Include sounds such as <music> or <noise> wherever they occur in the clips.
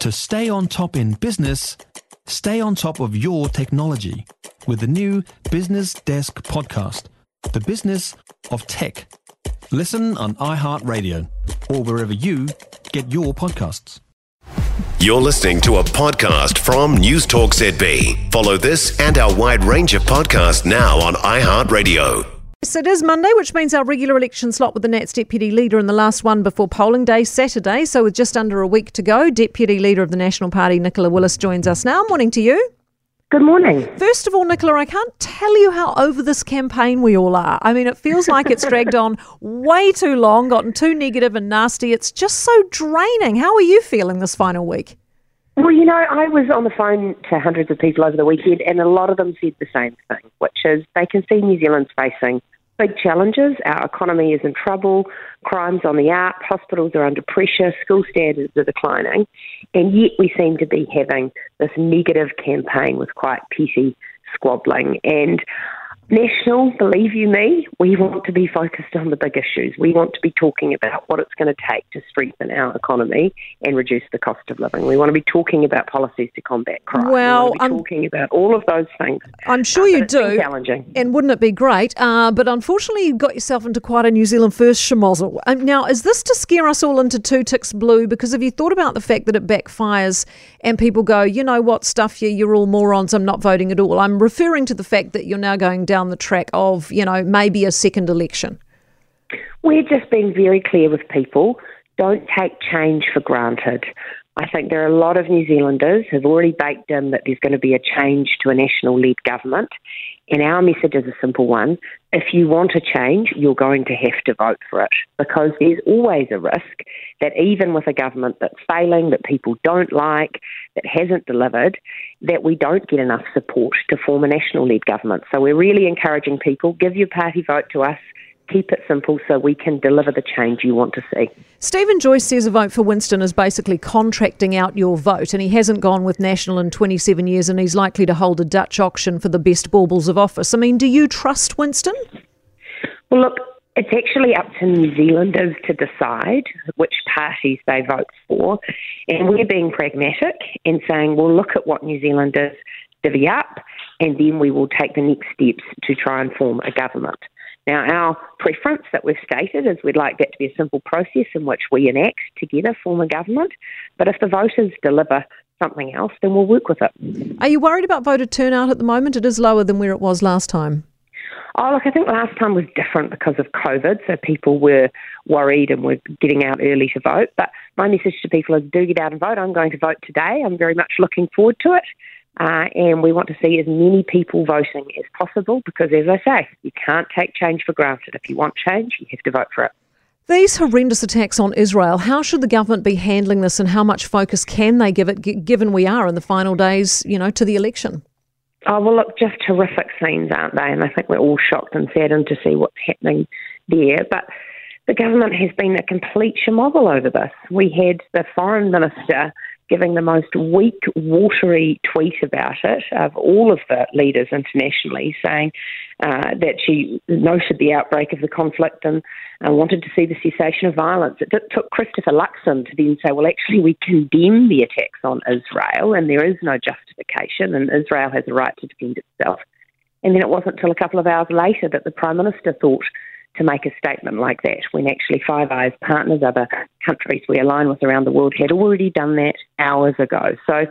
To stay on top in business, stay on top of your technology with the new Business Desk podcast, The Business of Tech. Listen on iHeartRadio or wherever you get your podcasts. You're listening to a podcast from News Talk ZB. Follow this and our wide range of podcasts now on iHeartRadio. Yes, it is Monday, which means our regular election slot with the Nats Deputy Leader and the last one before polling day, Saturday. So, with just under a week to go, Deputy Leader of the National Party, Nicola Willis, joins us now. Morning to you. Good morning. First of all, Nicola, I can't tell you how over this campaign we all are. I mean, it feels like it's dragged on <laughs> way too long, gotten too negative and nasty. It's just so draining. How are you feeling this final week? Well, you know, I was on the phone to hundreds of people over the weekend, and a lot of them said the same thing, which is they can see New Zealand's facing big challenges. Our economy is in trouble, crime's on the up, hospitals are under pressure, school standards are declining, and yet we seem to be having this negative campaign with quite petty squabbling. And National, believe you me, we want to be focused on the big issues. We want to be talking about what it's going to take to strengthen our economy and reduce the cost of living. We want to be talking about policies to combat crime. Well, we want to be talking about all of those things. I'm sure Uh, you but it's been do. challenging. And wouldn't it be great? Uh, but unfortunately, you got yourself into quite a New Zealand first schmozzle. Um, now, is this to scare us all into two ticks blue? Because have you thought about the fact that it backfires and people go, you know what, stuff you, you're all morons, I'm not voting at all? I'm referring to the fact that you're now going down the track of, you know, maybe a second election. We're just being very clear with people. Don't take change for granted. I think there are a lot of New Zealanders who've already baked in that there's going to be a change to a national led government. And our message is a simple one. If you want a change, you're going to have to vote for it because there's always a risk that even with a government that's failing, that people don't like, that hasn't delivered, that we don't get enough support to form a national led government. So we're really encouraging people give your party vote to us keep it simple so we can deliver the change you want to see. Steven Joyce says a vote for Winston is basically contracting out your vote, and he hasn't gone with National in 27 years, and he's likely to hold a Dutch auction for the best baubles of office. I mean, do you trust Winston? Well, look, it's actually up to New Zealanders to decide which parties they vote for, and we're being pragmatic and saying, well, look at what New Zealanders divvy up, and then we will take the next steps to try and form a government. Now, our preference that we've stated is we'd like that to be a simple process in which we enact together, form a government. But if the voters deliver something else, then we'll work with it. Are you worried about voter turnout at the moment? It is lower than where it was last time. Oh, look, I think last time was different because of COVID, so people were worried and were getting out early to vote. But my message to people is do get out and vote. I'm going to vote today. I'm very much looking forward to it. Uh, and we want to see as many people voting as possible because, as I say, you can't take change for granted. If you want change, you have to vote for it. These horrendous attacks on Israel, how should the government be handling this and how much focus can they give it, g- given we are in the final days, you know, to the election? Oh, well, look, just terrific scenes, aren't they? And I think we're all shocked and saddened to see what's happening there. But the government has been a complete schmozzle over this. We had the foreign minister giving the most weak, watery tweet about it of all of the leaders internationally, saying uh, that she noted the outbreak of the conflict and uh, wanted to see the cessation of violence. It took Christopher Luxon to then say, well, actually, we condemn the attacks on Israel and there is no justification, and Israel has a right to defend itself. And then it wasn't until a couple of hours later that the Prime Minister thought to make a statement like that when actually Five Eyes partners, other countries we align with around the world, had already done that hours ago. So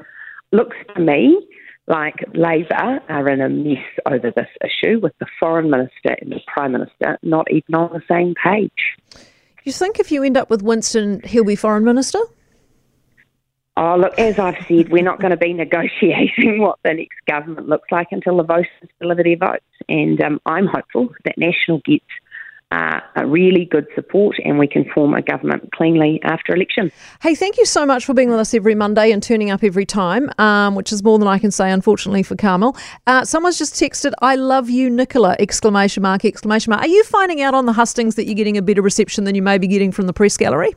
looks to me like Labour are in a mess over this issue with the Foreign Minister and the Prime Minister not even on the same page. You think if you end up with Winston, he'll be foreign minister? Oh, look, as I've said, we're not going to be <laughs> negotiating what the next government looks like until the voters deliver their votes. And um, I'm hopeful that National gets uh, a really good support and we can form a government cleanly after election. Hey, thank you so much for being with us every Monday and turning up every time, um, which is more than I can say, unfortunately, for Carmel. Uh, someone's just texted, I love you, Nicola, exclamation mark, exclamation mark. Are you finding out on the hustings that you're getting a better reception than you may be getting from the press gallery?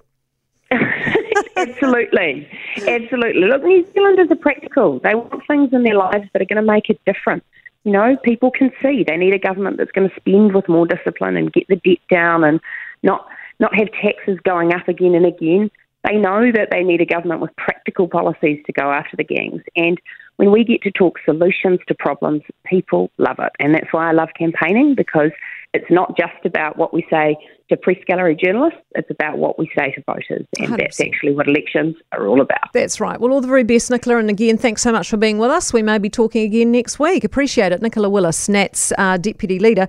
<laughs> absolutely, absolutely. Look, New Zealanders are practical. They want things in their lives that are going to make a difference. You know, people can see they need a government that's going to spend with more discipline and get the debt down and not not have taxes going up again and again. They know that they need a government with practical policies to go after the gangs. And when we get to talk solutions to problems, people love it. And that's why I love campaigning because it's not just about what we say to press gallery journalists, it's about what we say to voters. And 100%. that's actually what elections are all about. That's right. Well, all the very best, Nicola. And again, thanks so much for being with us. We may be talking again next week. Appreciate it. Nicola Willis, NAT's uh, Deputy Leader.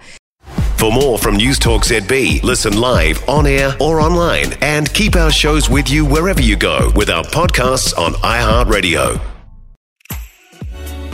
For more from News Talk ZB, listen live, on air, or online, and keep our shows with you wherever you go with our podcasts on iHeartRadio.